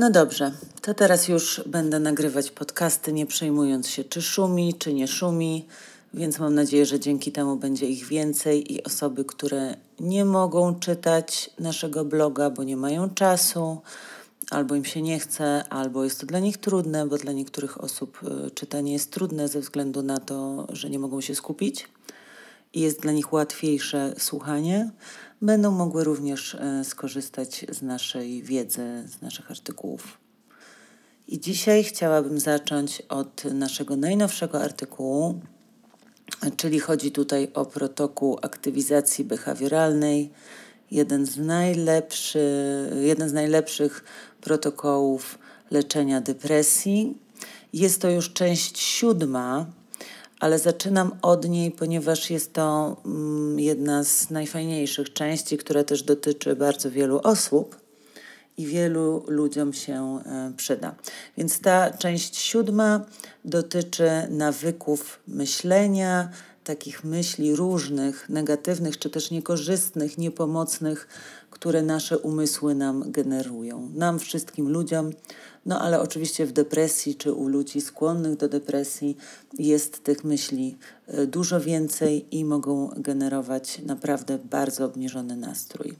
No dobrze, to teraz już będę nagrywać podcasty, nie przejmując się, czy szumi, czy nie szumi, więc mam nadzieję, że dzięki temu będzie ich więcej i osoby, które nie mogą czytać naszego bloga, bo nie mają czasu, albo im się nie chce, albo jest to dla nich trudne, bo dla niektórych osób y, czytanie jest trudne ze względu na to, że nie mogą się skupić i jest dla nich łatwiejsze słuchanie, będą mogły również y, skorzystać z naszej wiedzy, z naszych artykułów. I dzisiaj chciałabym zacząć od naszego najnowszego artykułu, czyli chodzi tutaj o protokół aktywizacji behawioralnej, jeden z, najlepszy, jeden z najlepszych protokołów leczenia depresji. Jest to już część siódma, ale zaczynam od niej, ponieważ jest to mm, jedna z najfajniejszych części, która też dotyczy bardzo wielu osób i wielu ludziom się e, przyda. Więc ta część siódma dotyczy nawyków myślenia, takich myśli różnych, negatywnych czy też niekorzystnych, niepomocnych, które nasze umysły nam generują. Nam, wszystkim ludziom, no ale oczywiście w depresji czy u ludzi skłonnych do depresji jest tych myśli e, dużo więcej i mogą generować naprawdę bardzo obniżony nastrój.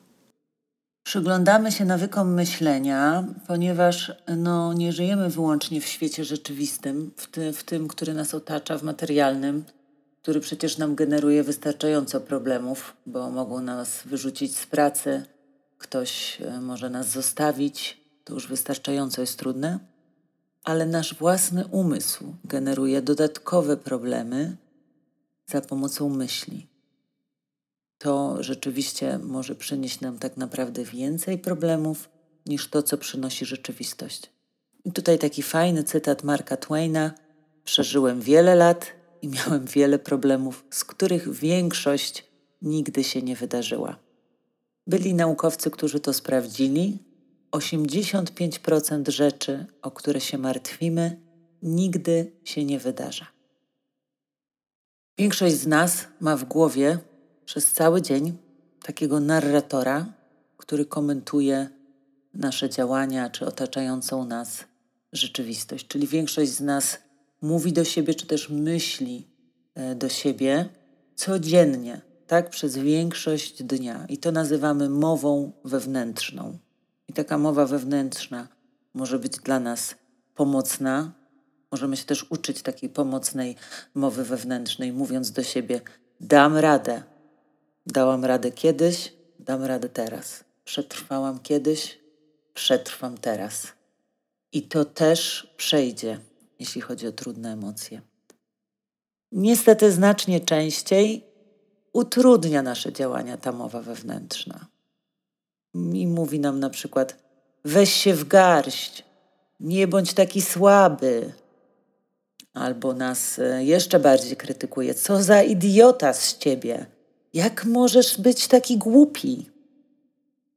Przyglądamy się nawykom myślenia, ponieważ no, nie żyjemy wyłącznie w świecie rzeczywistym, w, ty, w tym, który nas otacza, w materialnym, który przecież nam generuje wystarczająco problemów, bo mogą nas wyrzucić z pracy, ktoś e, może nas zostawić, to już wystarczająco jest trudne, ale nasz własny umysł generuje dodatkowe problemy za pomocą myśli. To rzeczywiście może przynieść nam tak naprawdę więcej problemów niż to, co przynosi rzeczywistość. I tutaj taki fajny cytat Marka Twaina: Przeżyłem wiele lat i miałem wiele problemów, z których większość nigdy się nie wydarzyła. Byli naukowcy, którzy to sprawdzili. 85% rzeczy, o które się martwimy, nigdy się nie wydarza. Większość z nas ma w głowie przez cały dzień takiego narratora, który komentuje nasze działania czy otaczającą nas rzeczywistość. Czyli większość z nas mówi do siebie, czy też myśli e, do siebie codziennie, tak przez większość dnia. I to nazywamy mową wewnętrzną. I taka mowa wewnętrzna może być dla nas pomocna. Możemy się też uczyć takiej pomocnej mowy wewnętrznej, mówiąc do siebie: dam radę. Dałam radę kiedyś, dam radę teraz. Przetrwałam kiedyś, przetrwam teraz. I to też przejdzie, jeśli chodzi o trudne emocje. Niestety znacznie częściej utrudnia nasze działania ta mowa wewnętrzna. I mówi nam na przykład: weź się w garść, nie bądź taki słaby. Albo nas e, jeszcze bardziej krytykuje: co za idiota z ciebie, jak możesz być taki głupi?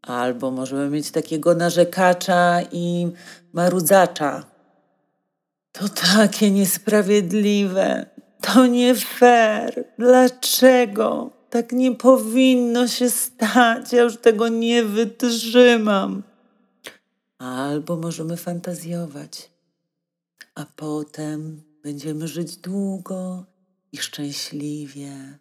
Albo możemy mieć takiego narzekacza i marudzacza. To takie niesprawiedliwe. To nie fair. Dlaczego? Tak nie powinno się stać. Ja już tego nie wytrzymam. Albo możemy fantazjować, a potem będziemy żyć długo i szczęśliwie.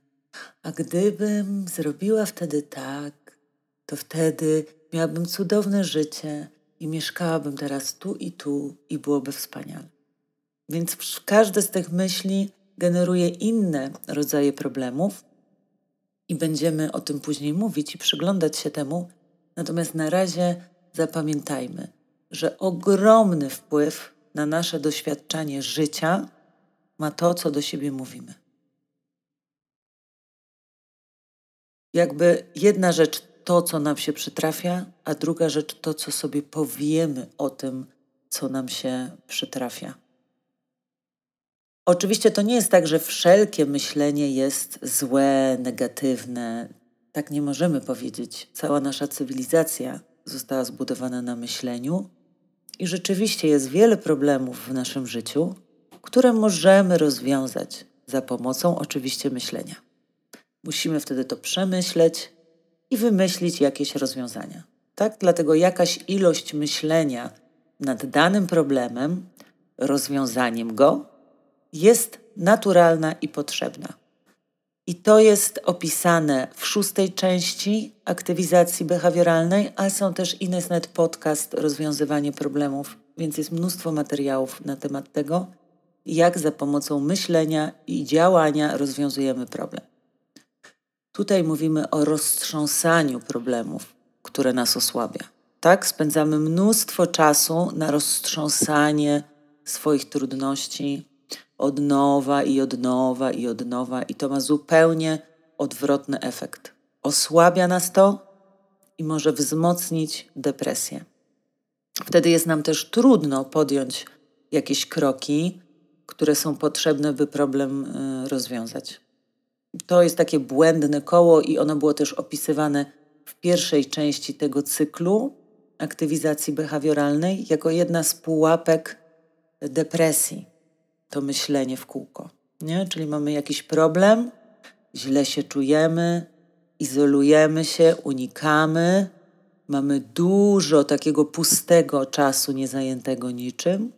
A gdybym zrobiła wtedy tak, to wtedy miałabym cudowne życie i mieszkałabym teraz tu i tu i byłoby wspaniale. Więc każde z tych myśli generuje inne rodzaje problemów i będziemy o tym później mówić i przyglądać się temu. Natomiast na razie zapamiętajmy, że ogromny wpływ na nasze doświadczanie życia ma to, co do siebie mówimy. Jakby jedna rzecz to, co nam się przytrafia, a druga rzecz to, co sobie powiemy o tym, co nam się przytrafia. Oczywiście to nie jest tak, że wszelkie myślenie jest złe, negatywne. Tak nie możemy powiedzieć. Cała nasza cywilizacja została zbudowana na myśleniu i rzeczywiście jest wiele problemów w naszym życiu, które możemy rozwiązać za pomocą oczywiście myślenia. Musimy wtedy to przemyśleć i wymyślić jakieś rozwiązania. Tak? Dlatego jakaś ilość myślenia nad danym problemem, rozwiązaniem go, jest naturalna i potrzebna. I to jest opisane w szóstej części aktywizacji behawioralnej, ale są też Inesnet podcast Rozwiązywanie problemów, więc jest mnóstwo materiałów na temat tego, jak za pomocą myślenia i działania rozwiązujemy problem. Tutaj mówimy o roztrząsaniu problemów, które nas osłabia. Tak, spędzamy mnóstwo czasu na roztrząsanie swoich trudności od nowa i od nowa i od nowa, i to ma zupełnie odwrotny efekt. Osłabia nas to i może wzmocnić depresję. Wtedy jest nam też trudno podjąć jakieś kroki, które są potrzebne, by problem y, rozwiązać. To jest takie błędne koło, i ono było też opisywane w pierwszej części tego cyklu aktywizacji behawioralnej jako jedna z pułapek depresji. To myślenie w kółko. Nie? Czyli mamy jakiś problem, źle się czujemy, izolujemy się, unikamy, mamy dużo takiego pustego czasu niezajętego niczym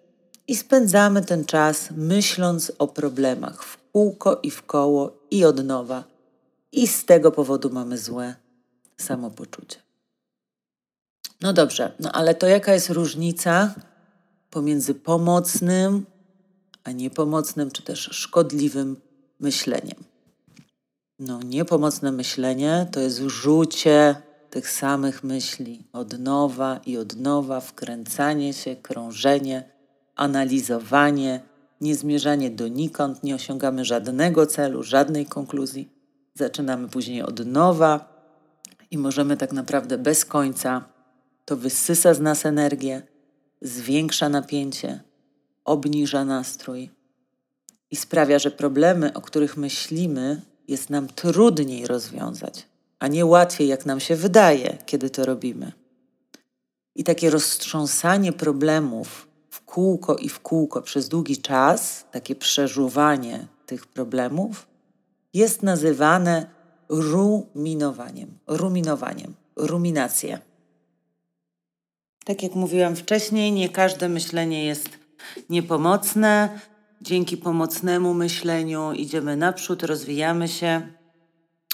i spędzamy ten czas myśląc o problemach w kółko i w koło i od nowa. I z tego powodu mamy złe samopoczucie. No dobrze, no ale to jaka jest różnica pomiędzy pomocnym a niepomocnym, czy też szkodliwym myśleniem? No, niepomocne myślenie to jest rzucie tych samych myśli od nowa i od nowa, wkręcanie się, krążenie, analizowanie, niezmierzanie donikąd, nie osiągamy żadnego celu, żadnej konkluzji. Zaczynamy później od nowa i możemy tak naprawdę bez końca to wysysa z nas energię, zwiększa napięcie, obniża nastrój i sprawia, że problemy, o których myślimy, jest nam trudniej rozwiązać, a nie łatwiej, jak nam się wydaje, kiedy to robimy. I takie roztrząsanie problemów w kółko i w kółko przez długi czas, takie przeżuwanie tych problemów, jest nazywane ruminowaniem. Ruminowaniem. Ruminacje. Tak jak mówiłam wcześniej, nie każde myślenie jest niepomocne. Dzięki pomocnemu myśleniu idziemy naprzód, rozwijamy się,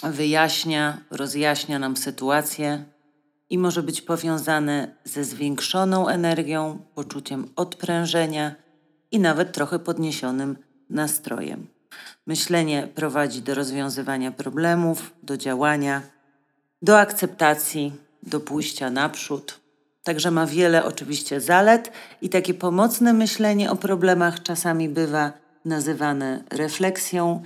wyjaśnia, rozjaśnia nam sytuację i może być powiązane ze zwiększoną energią, poczuciem odprężenia i nawet trochę podniesionym nastrojem. Myślenie prowadzi do rozwiązywania problemów, do działania, do akceptacji, do pójścia naprzód. Także ma wiele oczywiście zalet i takie pomocne myślenie o problemach czasami bywa nazywane refleksją.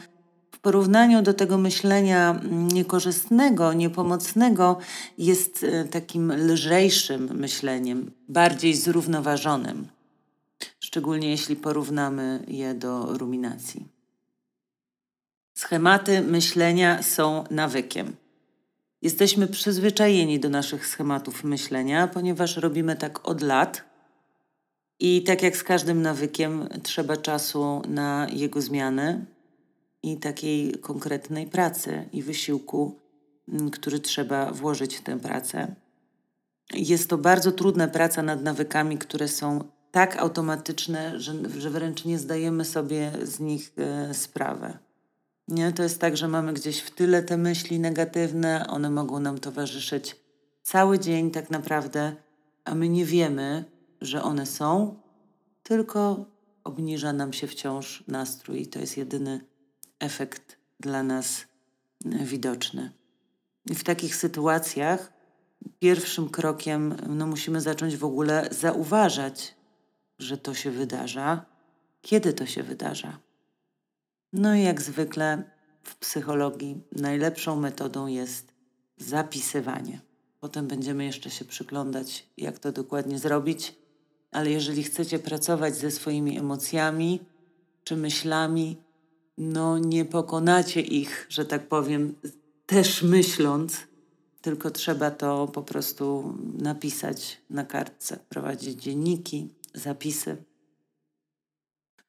W porównaniu do tego myślenia niekorzystnego, niepomocnego, jest e, takim lżejszym myśleniem, bardziej zrównoważonym, szczególnie jeśli porównamy je do ruminacji. Schematy myślenia są nawykiem. Jesteśmy przyzwyczajeni do naszych schematów myślenia, ponieważ robimy tak od lat. I tak jak z każdym nawykiem, trzeba czasu na jego zmianę i takiej konkretnej pracy i wysiłku, mm, który trzeba włożyć w tę pracę. Jest to bardzo trudna praca nad nawykami, które są tak automatyczne, że, że wręcz nie zdajemy sobie z nich e, sprawy. Nie? To jest tak, że mamy gdzieś w tyle te myśli negatywne, one mogą nam towarzyszyć cały dzień tak naprawdę, a my nie wiemy, że one są, tylko obniża nam się wciąż nastrój i to jest jedyny efekt dla nas e, widoczny. I w takich sytuacjach pierwszym krokiem no, musimy zacząć w ogóle zauważać, że to się wydarza, kiedy to się wydarza. No i jak zwykle w psychologii najlepszą metodą jest zapisywanie. Potem będziemy jeszcze się przyglądać, jak to dokładnie zrobić, ale jeżeli chcecie pracować ze swoimi emocjami czy myślami, no nie pokonacie ich, że tak powiem, też myśląc, tylko trzeba to po prostu napisać na kartce, prowadzić dzienniki, zapisy.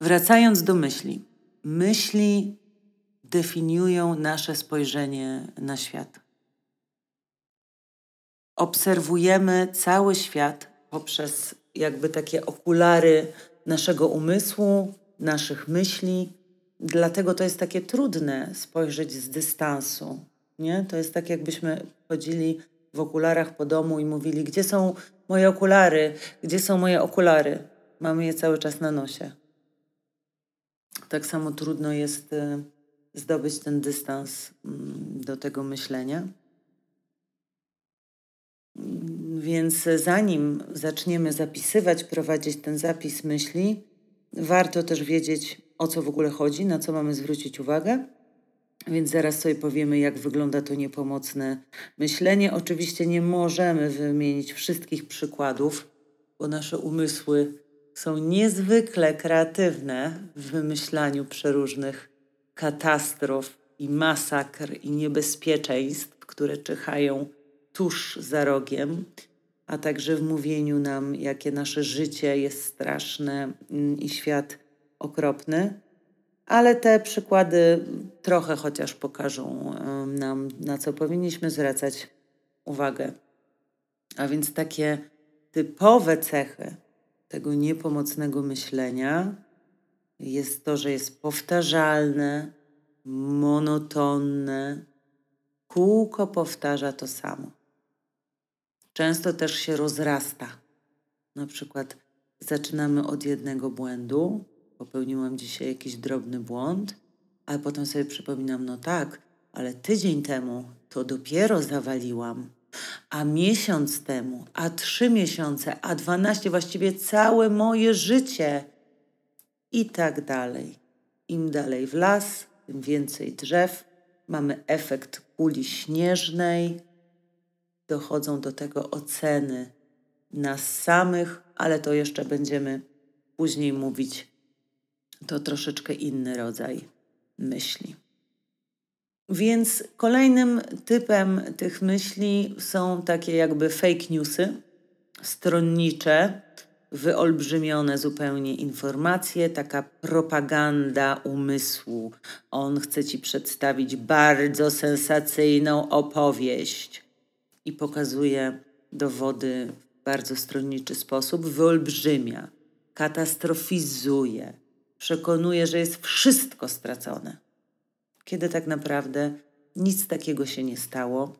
Wracając do myśli. Myśli definiują nasze spojrzenie na świat. Obserwujemy cały świat poprzez jakby takie okulary naszego umysłu, naszych myśli. Dlatego to jest takie trudne spojrzeć z dystansu. Nie? To jest tak, jakbyśmy chodzili w okularach po domu i mówili: Gdzie są moje okulary? Gdzie są moje okulary? Mamy je cały czas na nosie. Tak samo trudno jest y, zdobyć ten dystans mm, do tego myślenia. Więc zanim zaczniemy zapisywać, prowadzić ten zapis myśli, warto też wiedzieć, o co w ogóle chodzi, na co mamy zwrócić uwagę. Więc zaraz sobie powiemy, jak wygląda to niepomocne myślenie. Oczywiście nie możemy wymienić wszystkich przykładów, bo nasze umysły są niezwykle kreatywne w wymyślaniu przeróżnych katastrof i masakr i niebezpieczeństw, które czyhają tuż za rogiem, a także w mówieniu nam, jakie nasze życie jest straszne mm, i świat okropny. Ale te przykłady trochę chociaż pokażą nam, na co powinniśmy zwracać uwagę. A więc takie typowe cechy tego niepomocnego myślenia jest to, że jest powtarzalne, monotonne, kółko powtarza to samo. Często też się rozrasta. Na przykład zaczynamy od jednego błędu, popełniłam dzisiaj jakiś drobny błąd, ale potem sobie przypominam, no tak, ale tydzień temu to dopiero zawaliłam, a miesiąc temu, a trzy miesiące, a dwanaście, właściwie całe moje życie i tak dalej. Im dalej w las, tym więcej drzew. Mamy efekt kuli śnieżnej. Dochodzą do tego oceny nas samych, ale to jeszcze będziemy później mówić. To troszeczkę inny rodzaj myśli. Więc kolejnym typem tych myśli są takie jakby fake newsy, stronnicze, wyolbrzymione zupełnie informacje, taka propaganda umysłu. On chce ci przedstawić bardzo sensacyjną opowieść i pokazuje dowody w bardzo stronniczy sposób, wyolbrzymia, katastrofizuje, przekonuje, że jest wszystko stracone kiedy tak naprawdę nic takiego się nie stało.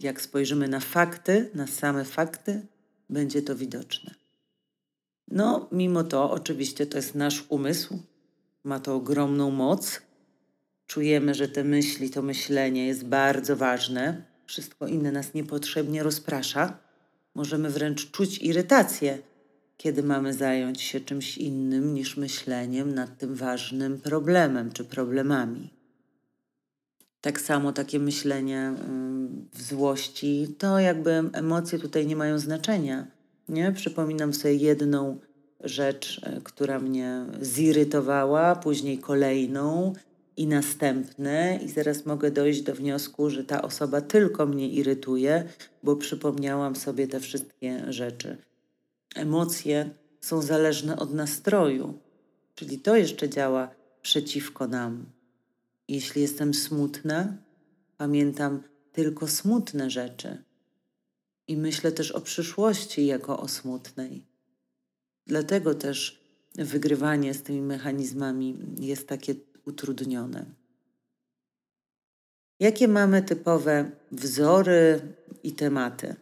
Jak spojrzymy na fakty, na same fakty, będzie to widoczne. No, mimo to, oczywiście, to jest nasz umysł, ma to ogromną moc. Czujemy, że te myśli, to myślenie jest bardzo ważne. Wszystko inne nas niepotrzebnie rozprasza. Możemy wręcz czuć irytację, kiedy mamy zająć się czymś innym niż myśleniem nad tym ważnym problemem czy problemami. Tak samo takie myślenie w złości, to jakby emocje tutaj nie mają znaczenia. Nie? Przypominam sobie jedną rzecz, e, która mnie zirytowała, później kolejną i następne, i zaraz mogę dojść do wniosku, że ta osoba tylko mnie irytuje, bo przypomniałam sobie te wszystkie rzeczy. Emocje są zależne od nastroju, czyli to jeszcze działa przeciwko nam. Jeśli jestem smutna, pamiętam tylko smutne rzeczy i myślę też o przyszłości jako o smutnej. Dlatego też wygrywanie z tymi mechanizmami jest takie utrudnione. Jakie mamy typowe wzory i tematy?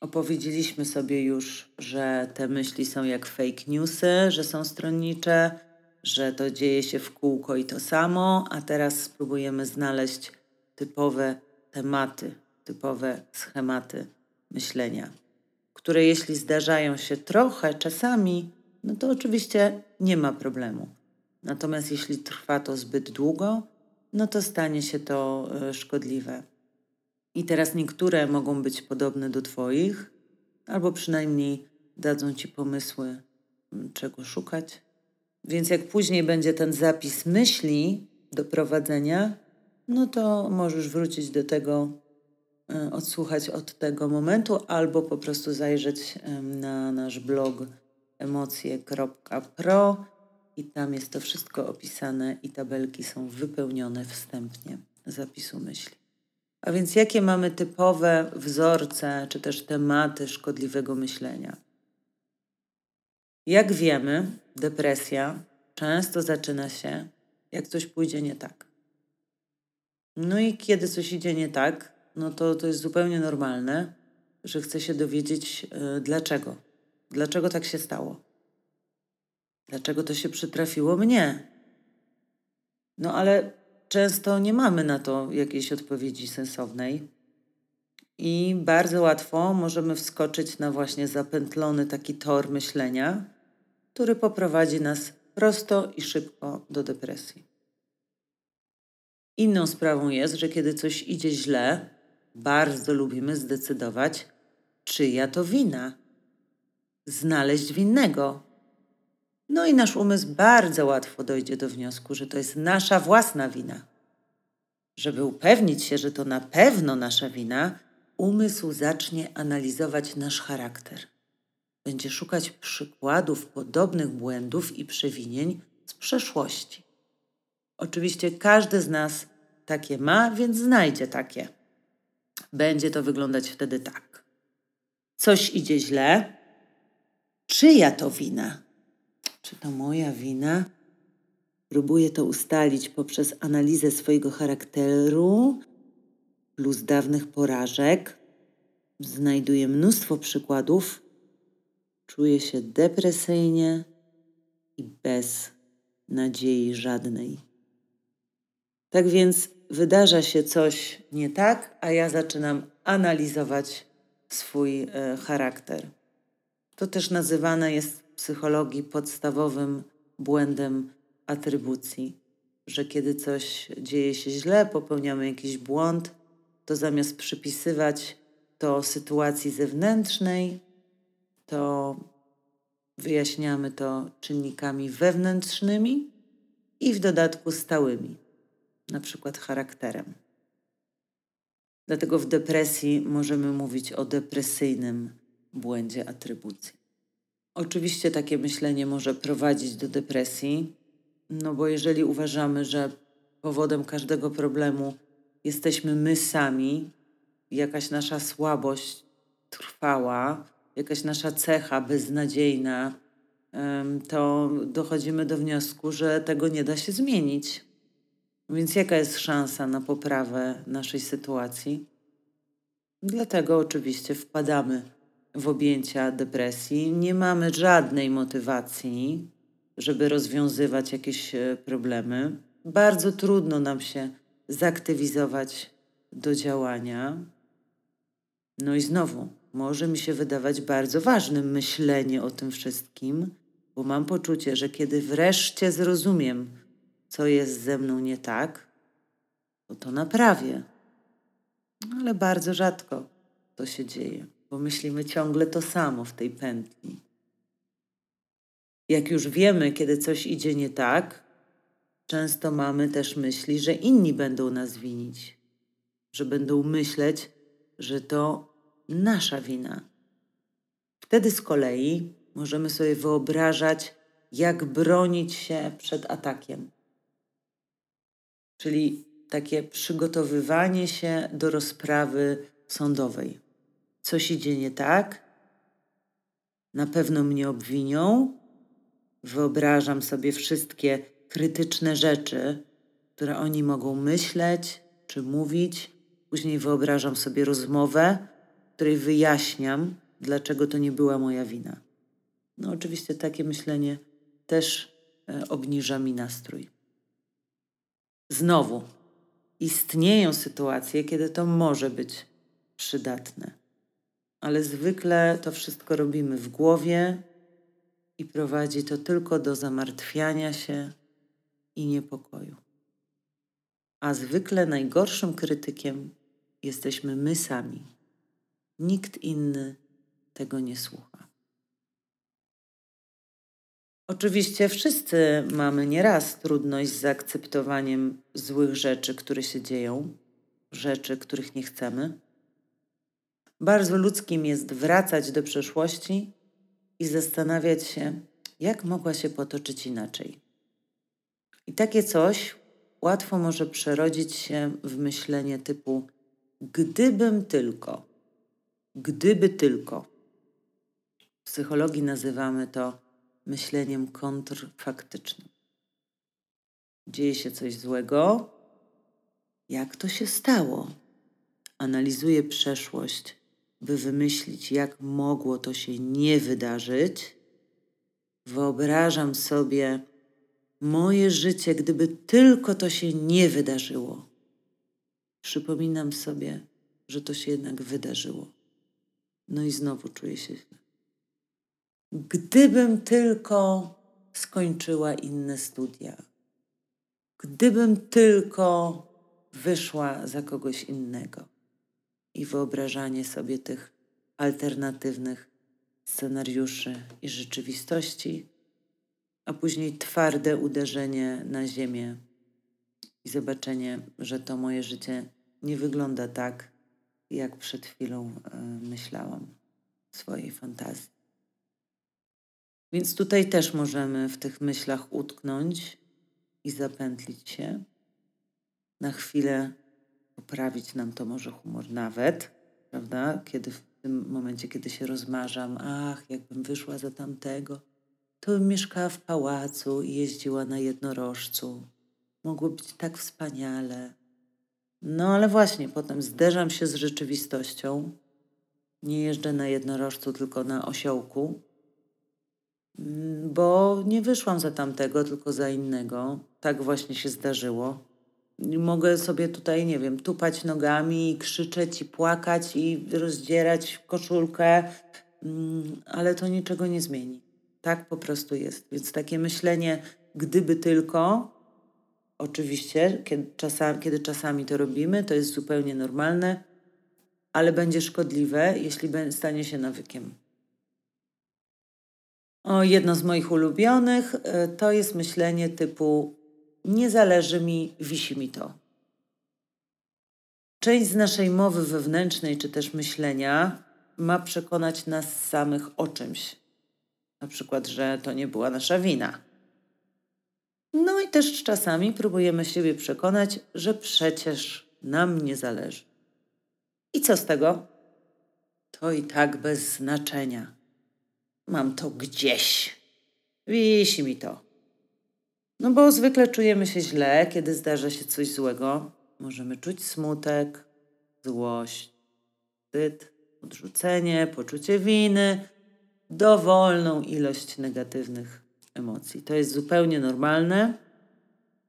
Opowiedzieliśmy sobie już, że te myśli są jak fake newsy, że są stronnicze, że to dzieje się w kółko i to samo, a teraz spróbujemy znaleźć typowe tematy, typowe schematy myślenia, które jeśli zdarzają się trochę czasami, no to oczywiście nie ma problemu. Natomiast jeśli trwa to zbyt długo, no to stanie się to e, szkodliwe. I teraz niektóre mogą być podobne do Twoich, albo przynajmniej dadzą Ci pomysły, mm, czego szukać. Więc jak później będzie ten zapis myśli do prowadzenia, no to możesz wrócić do tego, e, odsłuchać od tego momentu, albo po prostu zajrzeć na nasz blog emocje.pro i tam jest to wszystko opisane i tabelki są wypełnione wstępnie zapisu myśli. A więc jakie mamy typowe wzorce czy też tematy szkodliwego myślenia? Jak wiemy, depresja często zaczyna się, jak coś pójdzie nie tak. No i kiedy coś idzie nie tak, no to to jest zupełnie normalne, że chce się dowiedzieć yy, dlaczego. Dlaczego tak się stało? Dlaczego to się przytrafiło mnie? No ale często nie mamy na to jakiejś odpowiedzi sensownej. I bardzo łatwo możemy wskoczyć na właśnie zapętlony taki tor myślenia, który poprowadzi nas prosto i szybko do depresji. Inną sprawą jest, że kiedy coś idzie źle, bardzo lubimy zdecydować, czyja to wina. Znaleźć winnego. No i nasz umysł bardzo łatwo dojdzie do wniosku, że to jest nasza własna wina. Żeby upewnić się, że to na pewno nasza wina, umysł zacznie analizować nasz charakter. Będzie szukać przykładów podobnych błędów i przewinień z przeszłości. Oczywiście każdy z nas takie ma, więc znajdzie takie. Będzie to wyglądać wtedy tak. Coś idzie źle. Czyja to wina? Czy to moja wina? Próbuję to ustalić poprzez analizę swojego charakteru plus dawnych porażek. Znajduję mnóstwo przykładów. Czuję się depresyjnie i bez nadziei żadnej. Tak więc wydarza się coś nie tak, a ja zaczynam analizować swój e, charakter. To też nazywane jest psychologii podstawowym błędem atrybucji, że kiedy coś dzieje się źle, popełniamy jakiś błąd, to zamiast przypisywać to sytuacji zewnętrznej, to wyjaśniamy to czynnikami wewnętrznymi i w dodatku stałymi, na przykład charakterem. Dlatego w depresji możemy mówić o depresyjnym błędzie atrybucji. Oczywiście takie myślenie może prowadzić do depresji, no bo jeżeli uważamy, że powodem każdego problemu jesteśmy my sami, jakaś nasza słabość trwała, jakaś nasza cecha beznadziejna, to dochodzimy do wniosku, że tego nie da się zmienić. Więc jaka jest szansa na poprawę naszej sytuacji? Dlatego oczywiście wpadamy w objęcia depresji. Nie mamy żadnej motywacji, żeby rozwiązywać jakieś e, problemy. Bardzo trudno nam się zaktywizować do działania. No i znowu, może mi się wydawać bardzo ważnym myślenie o tym wszystkim, bo mam poczucie, że kiedy wreszcie zrozumiem, co jest ze mną nie tak, to to naprawię. Ale bardzo rzadko to się dzieje, bo myślimy ciągle to samo w tej pętli. Jak już wiemy, kiedy coś idzie nie tak, często mamy też myśli, że inni będą nas winić, że będą myśleć, że to nasza wina. Wtedy z kolei możemy sobie wyobrażać, jak bronić się przed atakiem. Czyli takie przygotowywanie się do rozprawy sądowej. Coś idzie nie tak, na pewno mnie obwinią. Wyobrażam sobie wszystkie krytyczne rzeczy, które oni mogą myśleć czy mówić. Później wyobrażam sobie rozmowę, w której wyjaśniam, dlaczego to nie była moja wina. No, oczywiście takie myślenie też e, obniża mi nastrój. Znowu, istnieją sytuacje, kiedy to może być przydatne, ale zwykle to wszystko robimy w głowie i prowadzi to tylko do zamartwiania się i niepokoju. A zwykle najgorszym krytykiem jesteśmy my sami. Nikt inny tego nie słucha. Oczywiście wszyscy mamy nieraz trudność z zaakceptowaniem złych rzeczy, które się dzieją, rzeczy, których nie chcemy. Bardzo ludzkim jest wracać do przeszłości i zastanawiać się, jak mogła się potoczyć inaczej. I takie coś łatwo może przerodzić się w myślenie typu: Gdybym tylko, gdyby tylko. W psychologii nazywamy to myśleniem kontrfaktycznym. Dzieje się coś złego, jak to się stało? Analizuję przeszłość, by wymyślić, jak mogło to się nie wydarzyć. Wyobrażam sobie moje życie, gdyby tylko to się nie wydarzyło. Przypominam sobie, że to się jednak wydarzyło. No i znowu czuję się źle. Gdybym tylko skończyła inne studia, gdybym tylko wyszła za kogoś innego i wyobrażanie sobie tych alternatywnych scenariuszy i rzeczywistości, a później twarde uderzenie na ziemię i zobaczenie, że to moje życie nie wygląda tak, jak przed chwilą y, myślałam w swojej fantazji. Więc tutaj też możemy w tych myślach utknąć i zapętlić się. Na chwilę poprawić nam to może humor nawet, prawda? Kiedy w tym momencie, kiedy się rozmarzam, ach, jakbym wyszła za tamtego, to bym mieszkała w pałacu i jeździła na jednorożcu. Mogło być tak wspaniale. No ale właśnie, potem zderzam się z rzeczywistością. Nie jeżdżę na jednorożcu, tylko na osiołku bo nie wyszłam za tamtego, tylko za innego. Tak właśnie się zdarzyło. Mogę sobie tutaj, nie wiem, tupać nogami, krzyczeć i płakać i rozdzierać koszulkę, mm, ale to niczego nie zmieni. Tak po prostu jest. Więc takie myślenie, gdyby tylko, oczywiście, kiedy czasami, kiedy czasami to robimy, to jest zupełnie normalne, ale będzie szkodliwe, jeśli stanie się nawykiem. O, jedno z moich ulubionych e, to jest myślenie typu nie zależy mi, wisi mi to. Część z naszej mowy wewnętrznej czy też myślenia ma przekonać nas samych o czymś. Na przykład, że to nie była nasza wina. No i też czasami próbujemy siebie przekonać, że przecież nam nie zależy. I co z tego? To i tak bez znaczenia. Mam to gdzieś. Wisi mi to. No bo zwykle czujemy się źle, kiedy zdarza się coś złego. Możemy czuć smutek, złość, wstyd, odrzucenie, poczucie winy, dowolną ilość negatywnych emocji. To jest zupełnie normalne.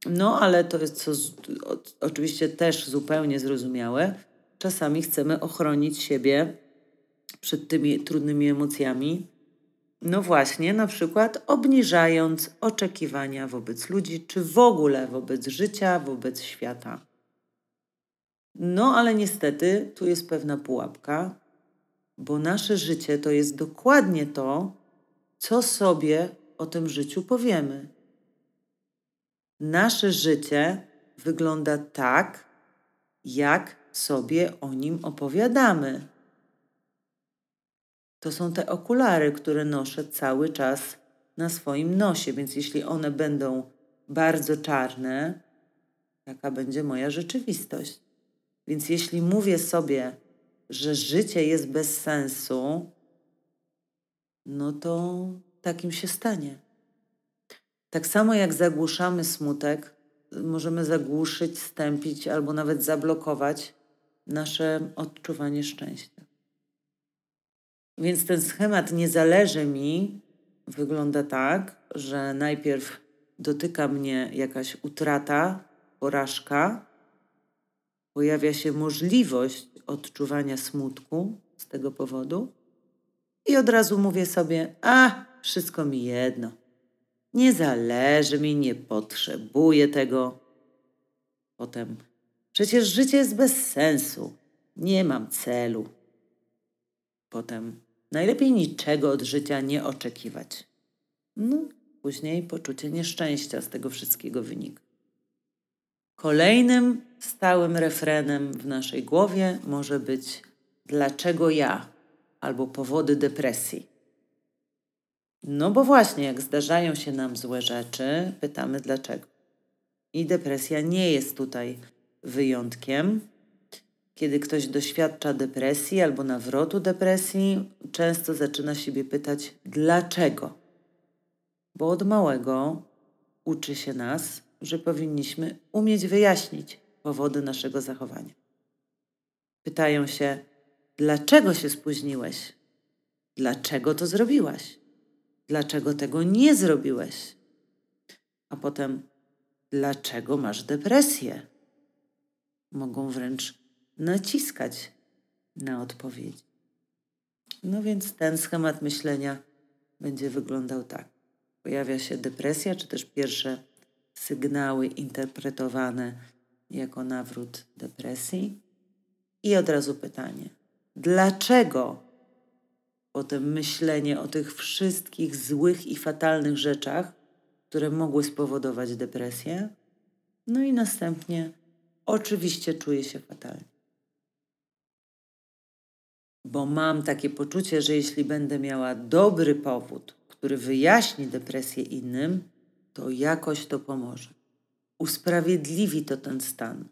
No, ale to jest co, oczywiście też zupełnie zrozumiałe. Czasami chcemy ochronić siebie przed tymi trudnymi emocjami, no właśnie, na przykład obniżając oczekiwania wobec ludzi, czy w ogóle wobec życia, wobec świata. No ale niestety tu jest pewna pułapka, bo nasze życie to jest dokładnie to, co sobie o tym życiu powiemy. Nasze życie wygląda tak, jak sobie o nim opowiadamy. To są te okulary, które noszę cały czas na swoim nosie, więc jeśli one będą bardzo czarne, taka będzie moja rzeczywistość. Więc jeśli mówię sobie, że życie jest bez sensu, no to takim się stanie. Tak samo jak zagłuszamy smutek, możemy zagłuszyć, stępić albo nawet zablokować nasze odczuwanie szczęścia. Więc ten schemat nie zależy mi, wygląda tak, że najpierw dotyka mnie jakaś utrata, porażka, pojawia się możliwość odczuwania smutku z tego powodu i od razu mówię sobie: A, wszystko mi jedno. Nie zależy mi, nie potrzebuję tego. Potem, przecież życie jest bez sensu, nie mam celu. Potem, Najlepiej niczego od życia nie oczekiwać. No, później poczucie nieszczęścia z tego wszystkiego wynika. Kolejnym stałym refrenem w naszej głowie może być dlaczego ja albo powody depresji. No bo właśnie, jak zdarzają się nam złe rzeczy, pytamy dlaczego. I depresja nie jest tutaj wyjątkiem. Kiedy ktoś doświadcza depresji albo nawrotu depresji, często zaczyna siebie pytać, dlaczego? Bo od małego uczy się nas, że powinniśmy umieć wyjaśnić powody naszego zachowania. Pytają się, dlaczego się spóźniłeś? Dlaczego to zrobiłaś? Dlaczego tego nie zrobiłeś? A potem, dlaczego masz depresję? Mogą wręcz naciskać na odpowiedź. No więc ten schemat myślenia będzie wyglądał tak. Pojawia się depresja, czy też pierwsze sygnały interpretowane jako nawrót depresji. I od razu pytanie: dlaczego potem myślenie o tych wszystkich złych i fatalnych rzeczach, które mogły spowodować depresję? No i następnie oczywiście czuję się fatalnie bo mam takie poczucie, że jeśli będę miała dobry powód, który wyjaśni depresję innym, to jakoś to pomoże. Usprawiedliwi to ten stan.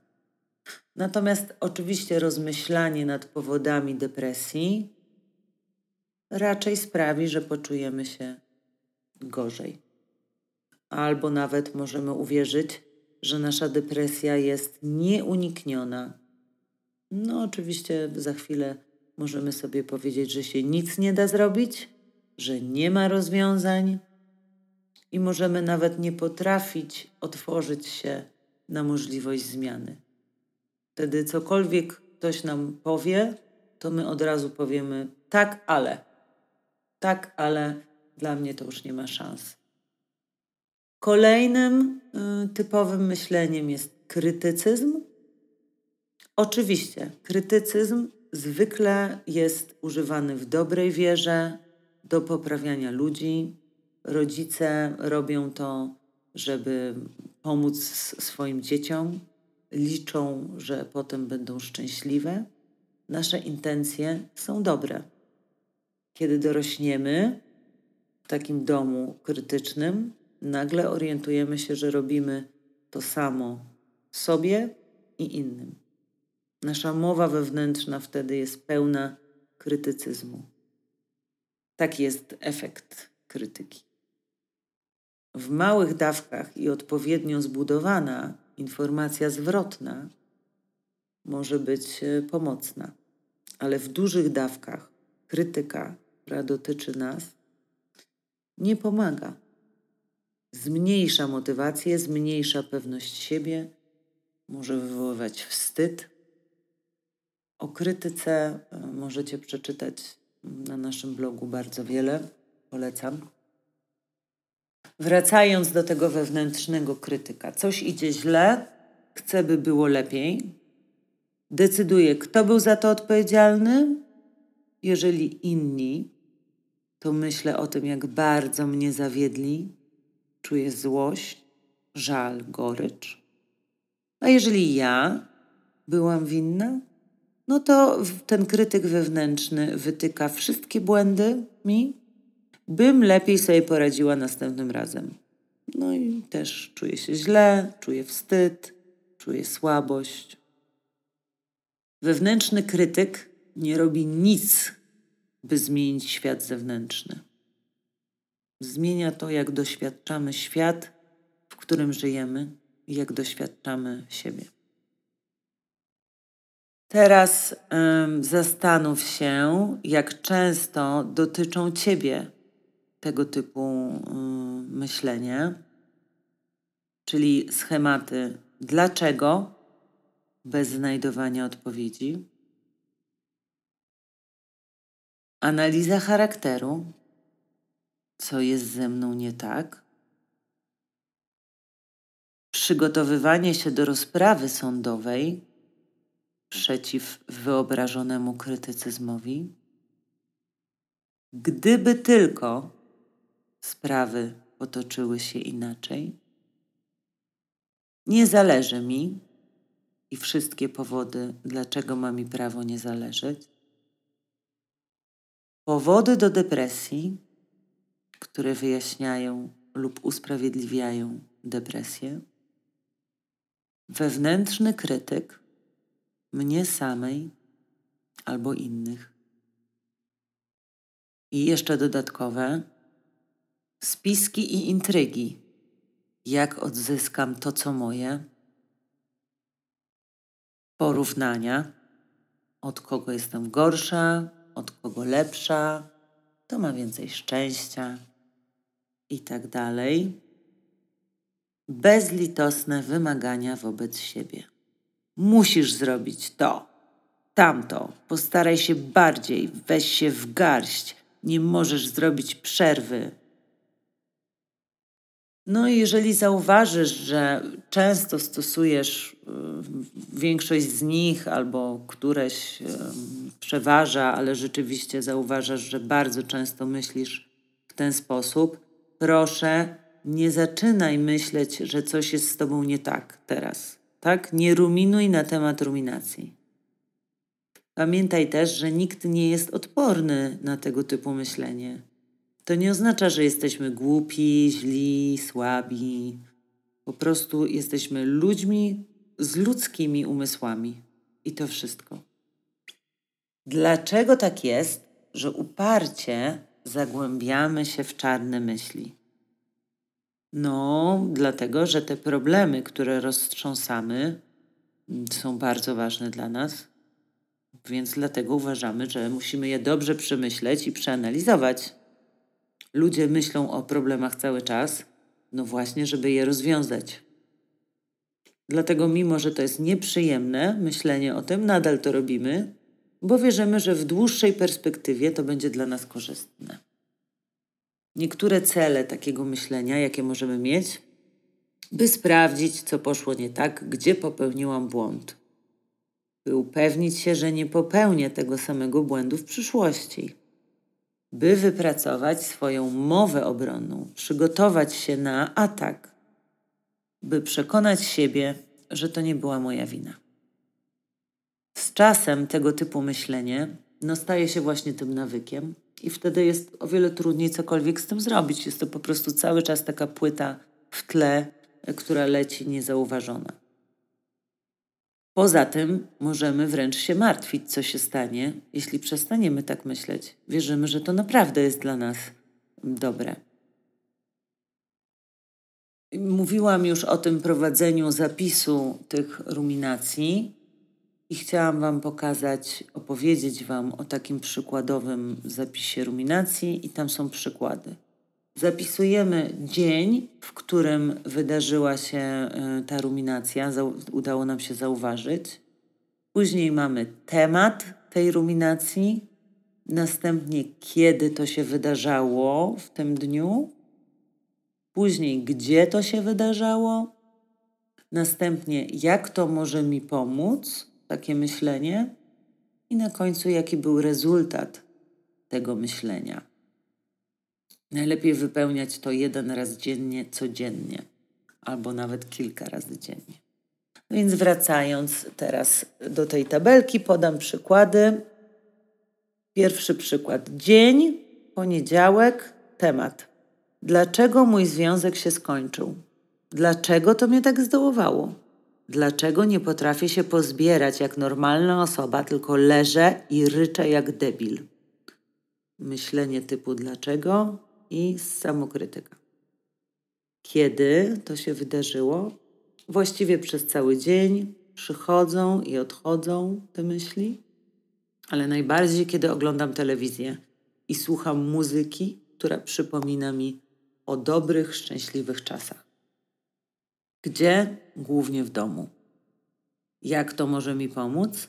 Natomiast oczywiście rozmyślanie nad powodami depresji raczej sprawi, że poczujemy się gorzej. Albo nawet możemy uwierzyć, że nasza depresja jest nieunikniona. No, oczywiście za chwilę możemy sobie powiedzieć, że się nic nie da zrobić, że nie ma rozwiązań i możemy nawet nie potrafić otworzyć się na możliwość zmiany. Wtedy cokolwiek ktoś nam powie, to my od razu powiemy tak, ale. Tak, ale dla mnie to już nie ma szans. Kolejnym y, typowym myśleniem jest krytycyzm. Oczywiście, krytycyzm zwykle jest używany w dobrej wierze do poprawiania ludzi. Rodzice robią to, żeby pomóc swoim dzieciom, liczą, że potem będą szczęśliwe. Nasze intencje są dobre. Kiedy dorośniemy w takim domu krytycznym, nagle orientujemy się, że robimy to samo sobie i innym. Nasza mowa wewnętrzna wtedy jest pełna krytycyzmu. Taki jest efekt krytyki. W małych dawkach i odpowiednio zbudowana informacja zwrotna może być e, pomocna, ale w dużych dawkach krytyka, która dotyczy nas, nie pomaga. Zmniejsza motywację, zmniejsza pewność siebie, może wywoływać wstyd, o krytyce e, możecie przeczytać na naszym blogu bardzo wiele. Polecam. Wracając do tego wewnętrznego krytyka, coś idzie źle, chcę, by było lepiej. Decyduję, kto był za to odpowiedzialny. Jeżeli inni, to myślę o tym, jak bardzo mnie zawiedli. Czuję złość, żal, gorycz. A jeżeli ja byłam winna, no to ten krytyk wewnętrzny wytyka wszystkie błędy mi, bym lepiej sobie poradziła następnym razem. No i też czuję się źle, czuję wstyd, czuję słabość. Wewnętrzny krytyk nie robi nic, by zmienić świat zewnętrzny. Zmienia to, jak doświadczamy świat, w którym żyjemy i jak doświadczamy siebie. Teraz zastanów się, jak często dotyczą Ciebie tego typu um, myślenie, czyli schematy dlaczego bez znajdowania odpowiedzi, analiza charakteru, co jest ze mną nie tak, przygotowywanie się do rozprawy sądowej przeciw wyobrażonemu krytycyzmowi? Gdyby tylko sprawy potoczyły się inaczej, nie zależy mi i wszystkie powody, dlaczego ma mi prawo nie zależeć. Powody do depresji, które wyjaśniają lub usprawiedliwiają depresję. Wewnętrzny krytyk, mnie samej albo innych. I jeszcze dodatkowe spiski i intrygi. Jak odzyskam to, co moje? Porównania. Od kogo jestem gorsza, od kogo lepsza, to ma więcej szczęścia i tak dalej. Bezlitosne wymagania wobec siebie. Musisz zrobić to, tamto, postaraj się bardziej, weź się w garść, nie możesz zrobić przerwy. No i jeżeli zauważysz, że często stosujesz y, większość z nich albo któreś y, przeważa, ale rzeczywiście zauważasz, że bardzo często myślisz w ten sposób, proszę, nie zaczynaj myśleć, że coś jest z tobą nie tak teraz. Tak? Nie ruminuj na temat ruminacji. Pamiętaj też, że nikt nie jest odporny na tego typu myślenie. To nie oznacza, że jesteśmy głupi, źli, słabi. Po prostu jesteśmy ludźmi z ludzkimi umysłami. I to wszystko. Dlaczego tak jest, że uparcie zagłębiamy się w czarne myśli? No, dlatego, że te problemy, które roztrząsamy, są bardzo ważne dla nas, więc dlatego uważamy, że musimy je dobrze przemyśleć i przeanalizować. Ludzie myślą o problemach cały czas, no właśnie, żeby je rozwiązać. Dlatego, mimo że to jest nieprzyjemne myślenie o tym, nadal to robimy, bo wierzymy, że w dłuższej perspektywie to będzie dla nas korzystne. Niektóre cele takiego myślenia, jakie możemy mieć, by sprawdzić, co poszło nie tak, gdzie popełniłam błąd, by upewnić się, że nie popełnię tego samego błędu w przyszłości, by wypracować swoją mowę obronną, przygotować się na atak, by przekonać siebie, że to nie była moja wina. Z czasem tego typu myślenie no, staje się właśnie tym nawykiem i wtedy jest o wiele trudniej cokolwiek z tym zrobić. Jest to po prostu cały czas taka płyta w tle, która leci niezauważona. Poza tym możemy wręcz się martwić, co się stanie, jeśli przestaniemy tak myśleć. Wierzymy, że to naprawdę jest dla nas dobre. Mówiłam już o tym prowadzeniu zapisu tych ruminacji i chciałam Wam pokazać, opowiedzieć Wam o takim przykładowym zapisie ruminacji, i tam są przykłady. Zapisujemy dzień, w którym wydarzyła się e, ta ruminacja, udało nam się zauważyć. Później mamy temat tej ruminacji, następnie kiedy to się wydarzało w tym dniu, później gdzie to się wydarzało, następnie jak to może mi pomóc takie myślenie i na końcu jaki był rezultat tego myślenia. Najlepiej wypełniać to jeden raz dziennie, codziennie, albo nawet kilka razy dziennie. No więc wracając teraz do tej tabelki, podam przykłady. Pierwszy przykład. Dzień, poniedziałek, temat. Dlaczego mój związek się skończył? Dlaczego to mnie tak zdołowało? Dlaczego nie potrafię się pozbierać jak normalna osoba, tylko leżę i ryczę jak debil? Myślenie typu dlaczego i samokrytyka. Kiedy to się wydarzyło? Właściwie przez cały dzień przychodzą i odchodzą te myśli, ale najbardziej kiedy oglądam telewizję i słucham muzyki, która przypomina mi o dobrych, szczęśliwych czasach. Gdzie? Głównie w domu. Jak to może mi pomóc?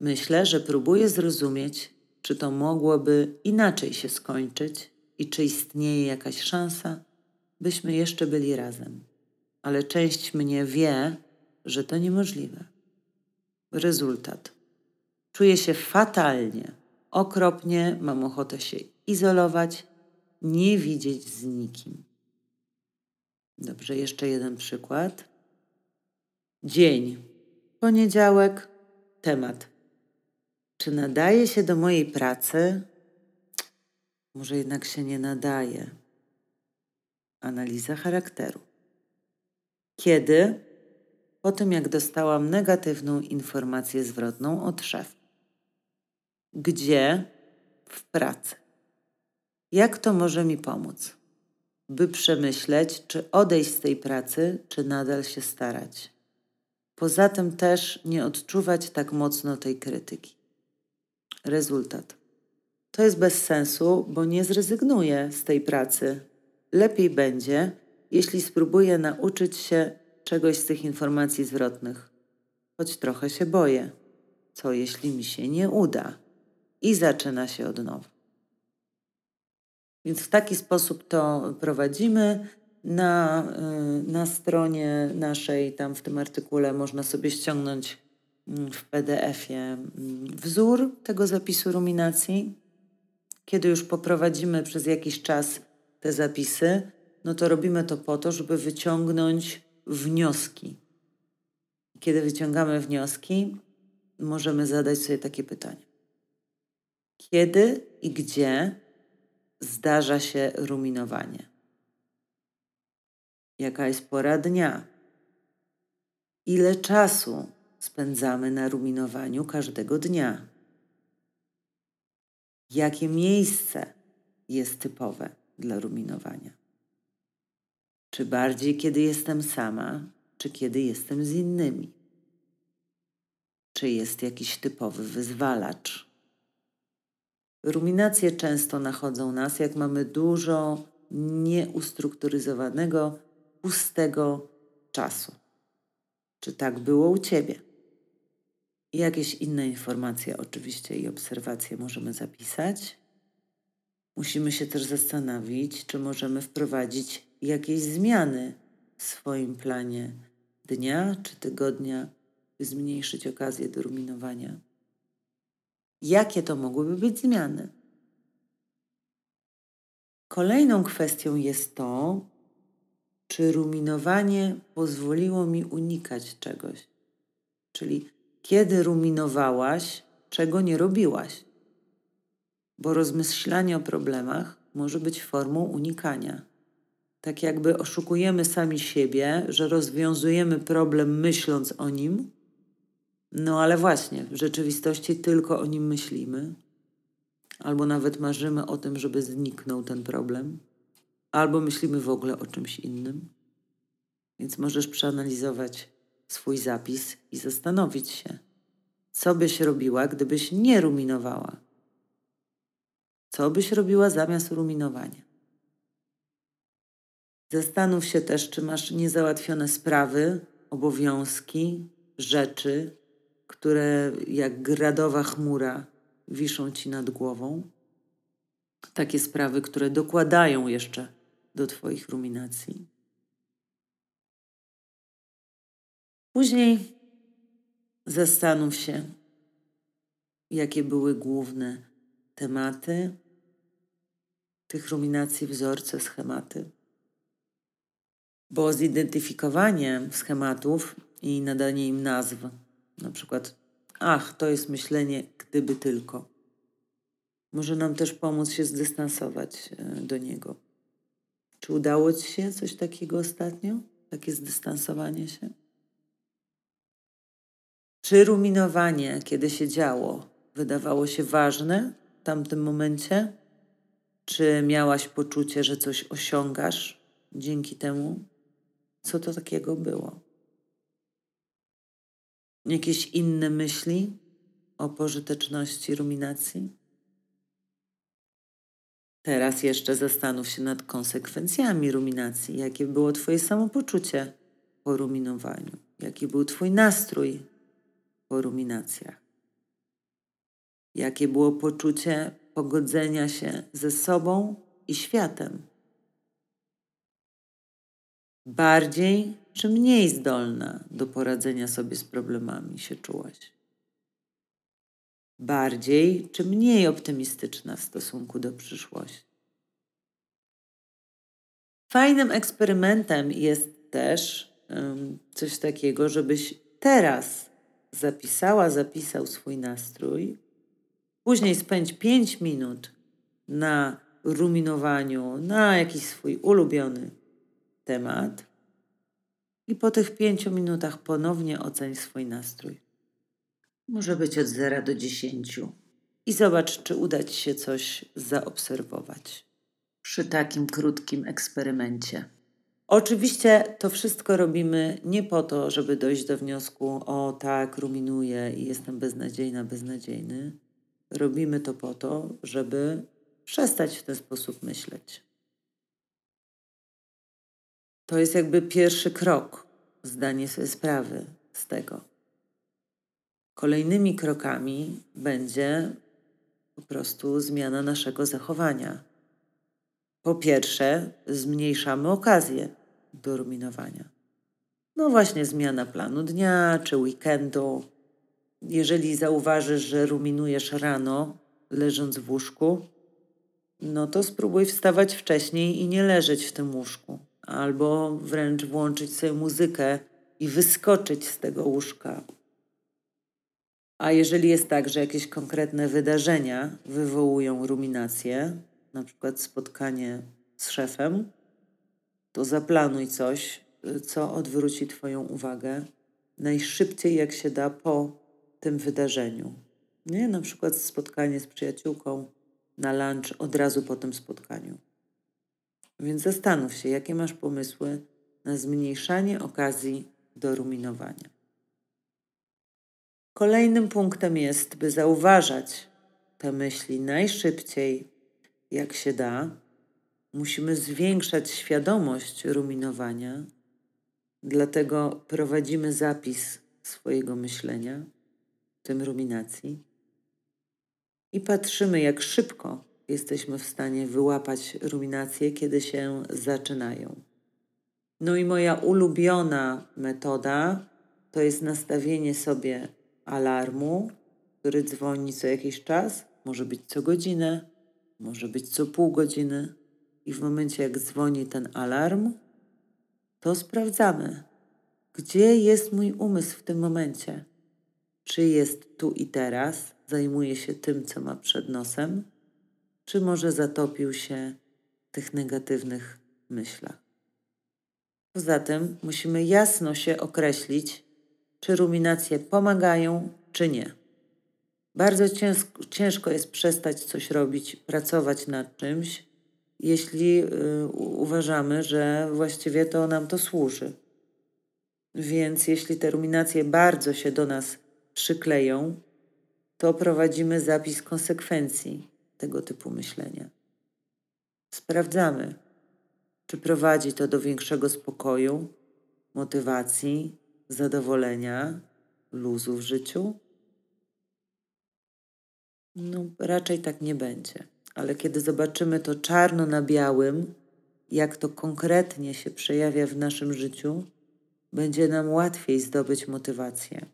Myślę, że próbuję zrozumieć, czy to mogłoby inaczej się skończyć i czy istnieje jakaś szansa, byśmy jeszcze byli razem. Ale część mnie wie, że to niemożliwe. Rezultat. Czuję się fatalnie, okropnie, mam ochotę się izolować, nie widzieć z nikim. Dobrze, jeszcze jeden przykład. Dzień. Poniedziałek. Temat. Czy nadaje się do mojej pracy? Może jednak się nie nadaje. Analiza charakteru. Kiedy? po tym jak dostałam negatywną informację zwrotną od szefa. Gdzie? W pracy. Jak to może mi pomóc? By przemyśleć, czy odejść z tej pracy, czy nadal się starać. Poza tym też nie odczuwać tak mocno tej krytyki. Rezultat. To jest bez sensu, bo nie zrezygnuję z tej pracy. Lepiej będzie, jeśli spróbuję nauczyć się czegoś z tych informacji zwrotnych. Choć trochę się boję. Co jeśli mi się nie uda? I zaczyna się od nowa. Więc w taki sposób to prowadzimy. Na, y, na stronie naszej, tam w tym artykule, można sobie ściągnąć mm, w PDF-ie mm, wzór tego zapisu ruminacji. Kiedy już poprowadzimy przez jakiś czas te zapisy, no to robimy to po to, żeby wyciągnąć wnioski. Kiedy wyciągamy wnioski, możemy zadać sobie takie pytanie: Kiedy i gdzie zdarza się ruminowanie? Jaka jest pora dnia? Ile czasu spędzamy na ruminowaniu każdego dnia? Jakie miejsce jest typowe dla ruminowania? Czy bardziej kiedy jestem sama, czy kiedy jestem z innymi? Czy jest jakiś typowy wyzwalacz? Ruminacje często nachodzą nas, jak mamy dużo nieustrukturyzowanego, pustego czasu. Czy tak było u Ciebie? Jakieś inne informacje, oczywiście, i obserwacje możemy zapisać. Musimy się też zastanowić, czy możemy wprowadzić jakieś zmiany w swoim planie dnia czy tygodnia, by zmniejszyć okazję do ruminowania. Jakie to mogłyby być zmiany? Kolejną kwestią jest to, czy ruminowanie pozwoliło mi unikać czegoś. Czyli kiedy ruminowałaś, czego nie robiłaś. Bo rozmyślanie o problemach może być formą unikania. Tak jakby oszukujemy sami siebie, że rozwiązujemy problem myśląc o nim, no ale właśnie, w rzeczywistości tylko o nim myślimy, albo nawet marzymy o tym, żeby zniknął ten problem, albo myślimy w ogóle o czymś innym. Więc możesz przeanalizować swój zapis i zastanowić się, co byś robiła, gdybyś nie ruminowała. Co byś robiła zamiast ruminowania? Zastanów się też, czy masz niezałatwione sprawy, obowiązki, rzeczy, które jak gradowa chmura wiszą ci nad głową. Takie sprawy, które dokładają jeszcze do Twoich ruminacji. Później zastanów się, jakie były główne tematy tych ruminacji, wzorce, schematy. Bo zidentyfikowanie schematów i nadanie im nazw, na przykład, ach, to jest myślenie, gdyby tylko, może nam też pomóc się zdystansować e, do niego. Czy udało Ci się coś takiego ostatnio? Takie zdystansowanie się? Czy ruminowanie, kiedy się działo, wydawało się ważne w tamtym momencie? Czy miałaś poczucie, że coś osiągasz dzięki temu? Co to takiego było? Jakieś inne myśli o pożyteczności ruminacji? Teraz jeszcze zastanów się nad konsekwencjami ruminacji. Jakie było Twoje samopoczucie po ruminowaniu? Jaki był Twój nastrój po ruminacjach? Jakie było poczucie pogodzenia się ze sobą i światem? Bardziej czy mniej zdolna do poradzenia sobie z problemami się czułaś? Bardziej czy mniej optymistyczna w stosunku do przyszłości? Fajnym eksperymentem jest też um, coś takiego, żebyś teraz zapisała, zapisał swój nastrój, później spędź 5 minut na ruminowaniu na jakiś swój ulubiony temat I po tych pięciu minutach ponownie oceń swój nastrój. Może być od zera do dziesięciu. I zobacz, czy uda Ci się coś zaobserwować przy takim krótkim eksperymencie. Oczywiście to wszystko robimy nie po to, żeby dojść do wniosku, o tak, ruminuję i jestem beznadziejna, beznadziejny. Robimy to po to, żeby przestać w ten sposób myśleć. To jest jakby pierwszy krok, zdanie sobie sprawy z tego. Kolejnymi krokami będzie po prostu zmiana naszego zachowania. Po pierwsze, zmniejszamy okazję do ruminowania. No właśnie, zmiana planu dnia czy weekendu. Jeżeli zauważysz, że ruminujesz rano, leżąc w łóżku, no to spróbuj wstawać wcześniej i nie leżeć w tym łóżku. Albo wręcz włączyć sobie muzykę i wyskoczyć z tego łóżka. A jeżeli jest tak, że jakieś konkretne wydarzenia wywołują ruminację, na przykład spotkanie z szefem, to zaplanuj coś, co odwróci Twoją uwagę najszybciej jak się da po tym wydarzeniu. Nie? Na przykład spotkanie z przyjaciółką na lunch od razu po tym spotkaniu. Więc zastanów się, jakie masz pomysły na zmniejszanie okazji do ruminowania. Kolejnym punktem jest, by zauważać te myśli najszybciej, jak się da. Musimy zwiększać świadomość ruminowania, dlatego prowadzimy zapis swojego myślenia, w tym ruminacji, i patrzymy, jak szybko jesteśmy w stanie wyłapać ruminacje, kiedy się zaczynają. No i moja ulubiona metoda to jest nastawienie sobie alarmu, który dzwoni co jakiś czas, może być co godzinę, może być co pół godziny. I w momencie, jak dzwoni ten alarm, to sprawdzamy, gdzie jest mój umysł w tym momencie. Czy jest tu i teraz, zajmuje się tym, co ma przed nosem, czy może zatopił się w tych negatywnych myślach. Poza tym musimy jasno się określić, czy ruminacje pomagają, czy nie. Bardzo ciężko, jest przestać coś robić, pracować nad czymś, jeśli y, uważamy, że właściwie to nam to służy. Więc jeśli te ruminacje bardzo się do nas przykleją, to prowadzimy zapis konsekwencji tego typu myślenia. Sprawdzamy, czy prowadzi to do większego spokoju, motywacji, zadowolenia, luzu w życiu. No, raczej tak nie będzie. Ale kiedy zobaczymy to czarno na białym, jak to konkretnie się przejawia w naszym życiu, będzie nam łatwiej zdobyć motywację.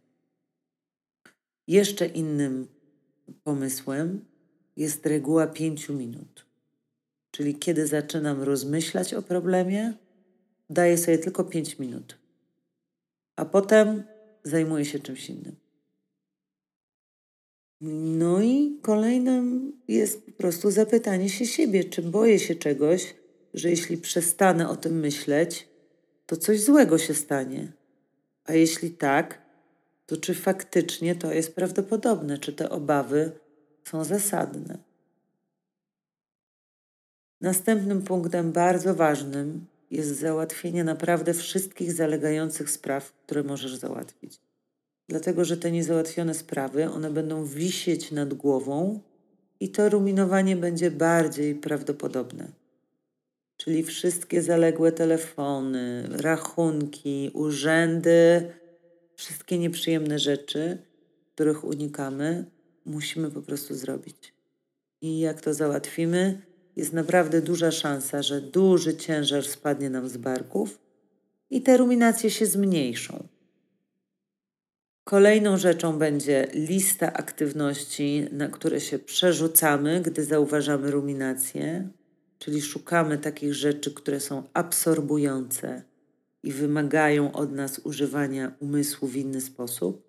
Jeszcze innym pomysłem jest reguła pięciu minut. Czyli kiedy zaczynam rozmyślać o problemie, daję sobie tylko pięć minut, a potem zajmuję się czymś innym. No i kolejnym jest po prostu zapytanie się siebie, czy boję się czegoś, że jeśli przestanę o tym myśleć, to coś złego się stanie. A jeśli tak, to czy faktycznie to jest prawdopodobne, czy te obawy są zasadne. Następnym punktem bardzo ważnym jest załatwienie naprawdę wszystkich zalegających spraw, które możesz załatwić dlatego że te niezałatwione sprawy, one będą wisieć nad głową i to ruminowanie będzie bardziej prawdopodobne. Czyli wszystkie zaległe telefony, rachunki, urzędy, wszystkie nieprzyjemne rzeczy, których unikamy, musimy po prostu zrobić. I jak to załatwimy, jest naprawdę duża szansa, że duży ciężar spadnie nam z barków i te ruminacje się zmniejszą. Kolejną rzeczą będzie lista aktywności, na które się przerzucamy, gdy zauważamy ruminację, czyli szukamy takich rzeczy, które są absorbujące i wymagają od nas używania umysłu w inny sposób.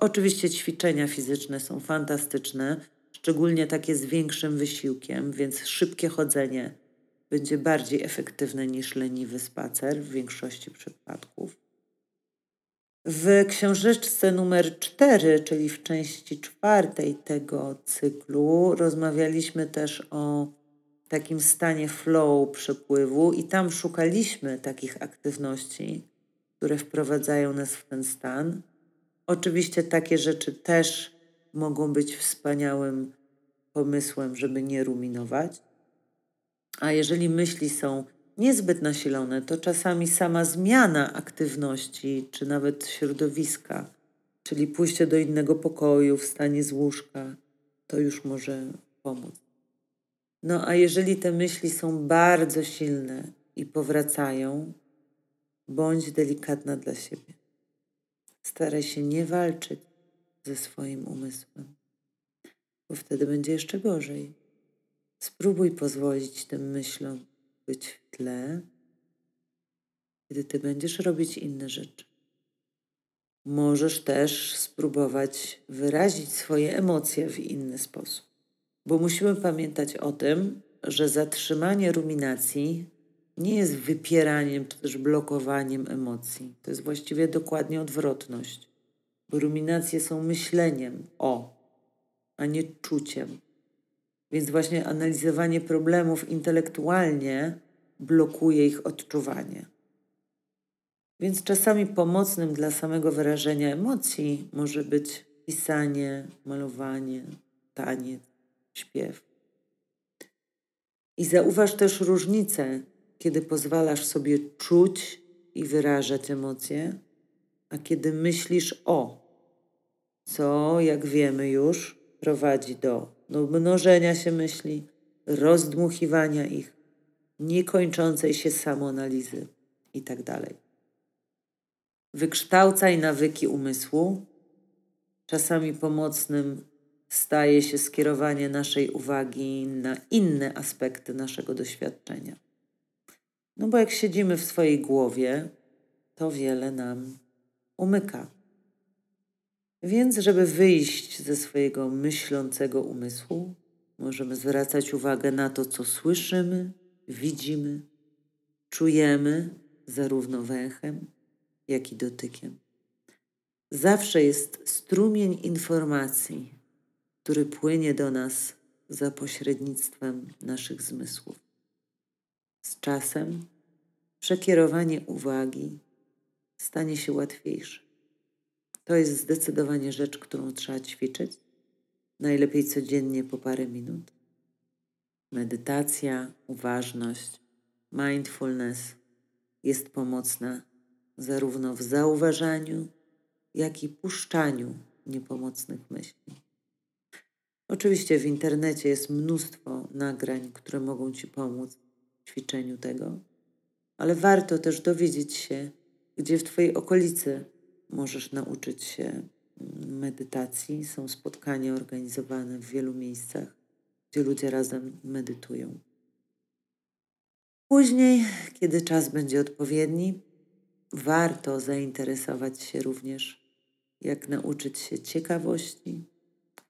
Oczywiście ćwiczenia fizyczne są fantastyczne, szczególnie takie z większym wysiłkiem, więc szybkie chodzenie będzie bardziej efektywne niż leniwy spacer w większości przypadków. W książeczce numer 4, czyli w części czwartej tego cyklu, rozmawialiśmy też o takim stanie flow przepływu i tam szukaliśmy takich aktywności, które wprowadzają nas w ten stan. Oczywiście takie rzeczy też mogą być wspaniałym pomysłem, żeby nie ruminować. A jeżeli myśli są niezbyt nasilone, to czasami sama zmiana aktywności czy nawet środowiska, czyli pójście do innego pokoju, wstanie z łóżka, to już może pomóc. No a jeżeli te myśli są bardzo silne i powracają, bądź delikatna dla siebie. Staraj się nie walczyć ze swoim umysłem, bo wtedy będzie jeszcze gorzej. Spróbuj pozwolić tym myślom być w tle, kiedy ty będziesz robić inne rzeczy. Możesz też spróbować wyrazić swoje emocje w inny sposób, bo musimy pamiętać o tym, że zatrzymanie ruminacji nie jest wypieraniem czy też blokowaniem emocji. To jest właściwie dokładnie odwrotność, bo ruminacje są myśleniem o, a nie czuciem. Więc właśnie analizowanie problemów intelektualnie blokuje ich odczuwanie. Więc czasami pomocnym dla samego wyrażenia emocji może być pisanie, malowanie, taniec, śpiew. I zauważ też różnicę, kiedy pozwalasz sobie czuć i wyrażać emocje, a kiedy myślisz o, co, jak wiemy już, prowadzi do mnożenia się myśli, rozdmuchiwania ich, niekończącej się samoanalizy itd. Tak Wykształcaj nawyki umysłu. Czasami pomocnym staje się skierowanie naszej uwagi na inne aspekty naszego doświadczenia. No bo jak siedzimy w swojej głowie, to wiele nam umyka. Więc, żeby wyjść ze swojego myślącego umysłu, możemy zwracać uwagę na to, co słyszymy, widzimy, czujemy, zarówno węchem, jak i dotykiem. Zawsze jest strumień informacji, który płynie do nas za pośrednictwem naszych zmysłów. Z czasem przekierowanie uwagi stanie się łatwiejsze. To jest zdecydowanie rzecz, którą trzeba ćwiczyć. Najlepiej codziennie po parę minut. Medytacja, uważność, mindfulness jest pomocna zarówno w zauważaniu, jak i puszczaniu niepomocnych myśli. Oczywiście w internecie jest mnóstwo nagrań, które mogą Ci pomóc ćwiczeniu tego, ale warto też dowiedzieć się, gdzie w Twojej okolicy możesz nauczyć się medytacji. Są spotkania organizowane w wielu miejscach, gdzie ludzie razem medytują. Później, kiedy czas będzie odpowiedni, warto zainteresować się również, jak nauczyć się ciekawości,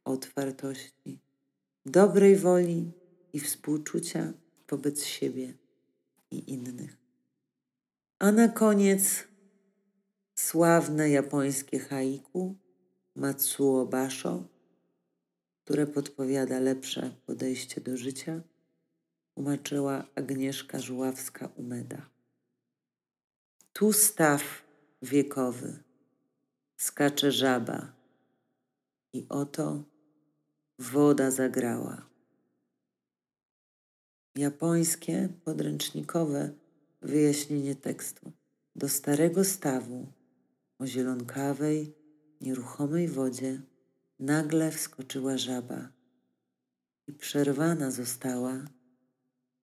otwartości, dobrej woli i współczucia wobec siebie i innych. A na koniec sławne japońskie haiku Matsuo Basho, które podpowiada lepsze podejście do życia, tłumaczyła Agnieszka Żuławska-Umeda. Tu staw wiekowy, skacze żaba i oto woda zagrała. Japońskie, podręcznikowe wyjaśnienie tekstu. Do starego stawu o zielonkawej, nieruchomej wodzie nagle wskoczyła żaba i przerwana została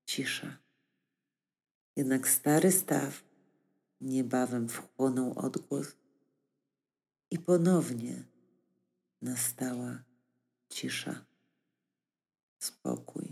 cisza. Jednak stary staw niebawem wchłonął odgłos i ponownie nastała cisza, spokój.